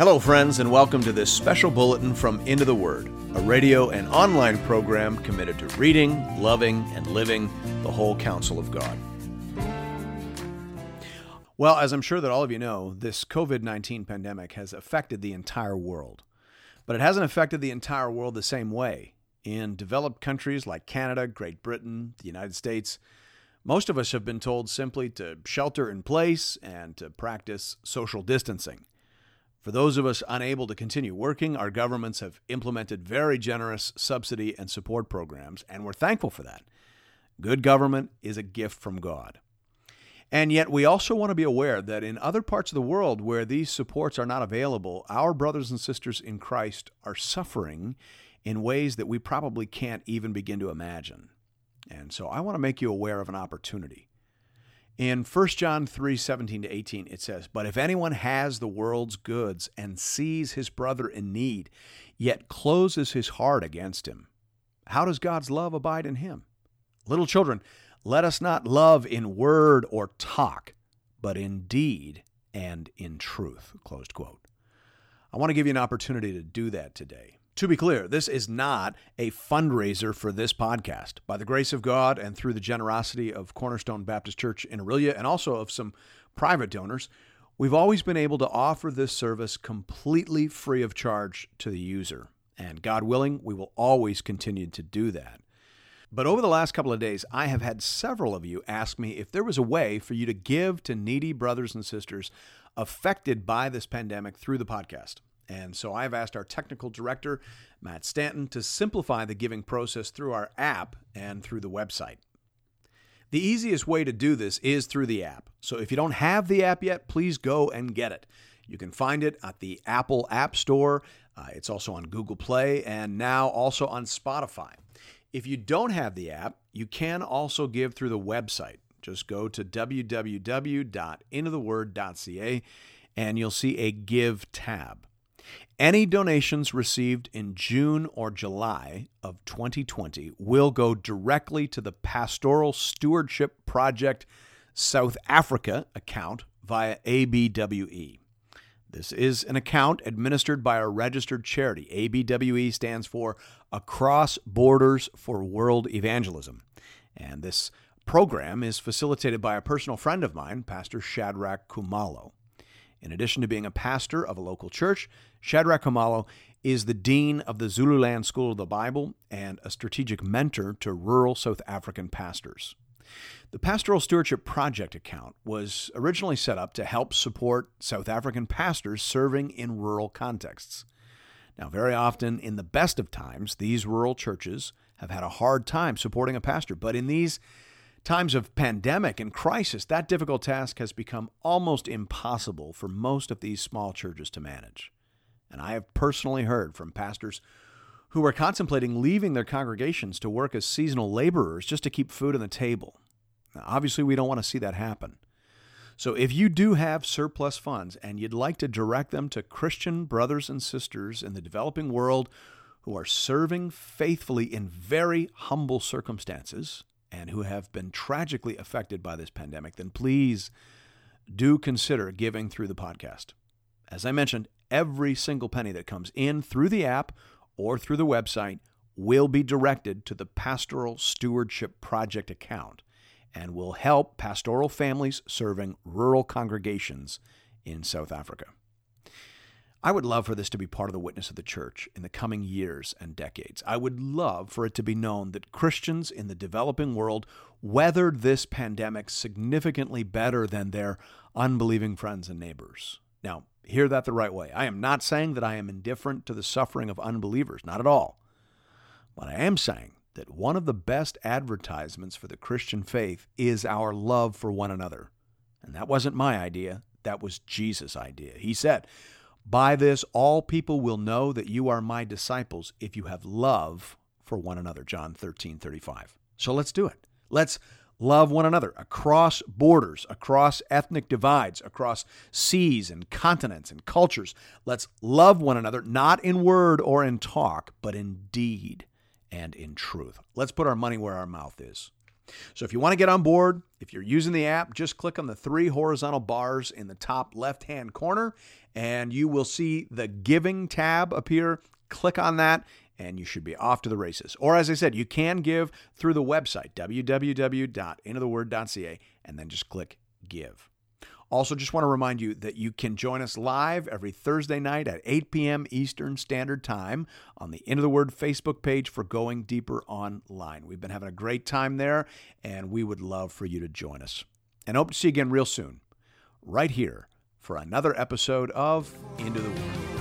Hello, friends, and welcome to this special bulletin from Into the Word, a radio and online program committed to reading, loving, and living the whole counsel of God. Well, as I'm sure that all of you know, this COVID 19 pandemic has affected the entire world. But it hasn't affected the entire world the same way. In developed countries like Canada, Great Britain, the United States, most of us have been told simply to shelter in place and to practice social distancing. For those of us unable to continue working, our governments have implemented very generous subsidy and support programs, and we're thankful for that. Good government is a gift from God. And yet, we also want to be aware that in other parts of the world where these supports are not available, our brothers and sisters in Christ are suffering in ways that we probably can't even begin to imagine. And so I want to make you aware of an opportunity. In 1 John 3 17 to 18, it says, But if anyone has the world's goods and sees his brother in need, yet closes his heart against him, how does God's love abide in him? Little children, let us not love in word or talk, but in deed and in truth. Closed quote. I want to give you an opportunity to do that today. To be clear, this is not a fundraiser for this podcast. By the grace of God and through the generosity of Cornerstone Baptist Church in Orillia and also of some private donors, we've always been able to offer this service completely free of charge to the user. And God willing, we will always continue to do that. But over the last couple of days, I have had several of you ask me if there was a way for you to give to needy brothers and sisters affected by this pandemic through the podcast. And so I've asked our technical director, Matt Stanton, to simplify the giving process through our app and through the website. The easiest way to do this is through the app. So if you don't have the app yet, please go and get it. You can find it at the Apple App Store. Uh, it's also on Google Play and now also on Spotify. If you don't have the app, you can also give through the website. Just go to www.intotheword.ca and you'll see a Give tab. Any donations received in June or July of 2020 will go directly to the Pastoral Stewardship Project South Africa account via ABWE. This is an account administered by a registered charity. ABWE stands for Across Borders for World Evangelism. And this program is facilitated by a personal friend of mine, Pastor Shadrach Khumalo. In addition to being a pastor of a local church, Shadrach Khumalo is the dean of the Zululand School of the Bible and a strategic mentor to rural South African pastors. The Pastoral Stewardship Project account was originally set up to help support South African pastors serving in rural contexts. Now, very often, in the best of times, these rural churches have had a hard time supporting a pastor, but in these times of pandemic and crisis, that difficult task has become almost impossible for most of these small churches to manage. And I have personally heard from pastors who are contemplating leaving their congregations to work as seasonal laborers just to keep food on the table. Now, obviously, we don't want to see that happen. So, if you do have surplus funds and you'd like to direct them to Christian brothers and sisters in the developing world who are serving faithfully in very humble circumstances, and who have been tragically affected by this pandemic, then please do consider giving through the podcast. As I mentioned, every single penny that comes in through the app or through the website will be directed to the Pastoral Stewardship Project account and will help pastoral families serving rural congregations in South Africa. I would love for this to be part of the witness of the church in the coming years and decades. I would love for it to be known that Christians in the developing world weathered this pandemic significantly better than their unbelieving friends and neighbors. Now, hear that the right way. I am not saying that I am indifferent to the suffering of unbelievers, not at all. But I am saying that one of the best advertisements for the Christian faith is our love for one another. And that wasn't my idea, that was Jesus' idea. He said, by this, all people will know that you are my disciples if you have love for one another. John 13, 35. So let's do it. Let's love one another across borders, across ethnic divides, across seas and continents and cultures. Let's love one another, not in word or in talk, but in deed and in truth. Let's put our money where our mouth is. So if you want to get on board, If you're using the app, just click on the three horizontal bars in the top left hand corner and you will see the Giving tab appear. Click on that and you should be off to the races. Or, as I said, you can give through the website, www.intotheword.ca, and then just click Give. Also, just want to remind you that you can join us live every Thursday night at 8 p.m. Eastern Standard Time on the Into the Word Facebook page for Going Deeper Online. We've been having a great time there, and we would love for you to join us. And hope to see you again real soon, right here, for another episode of Into the Word.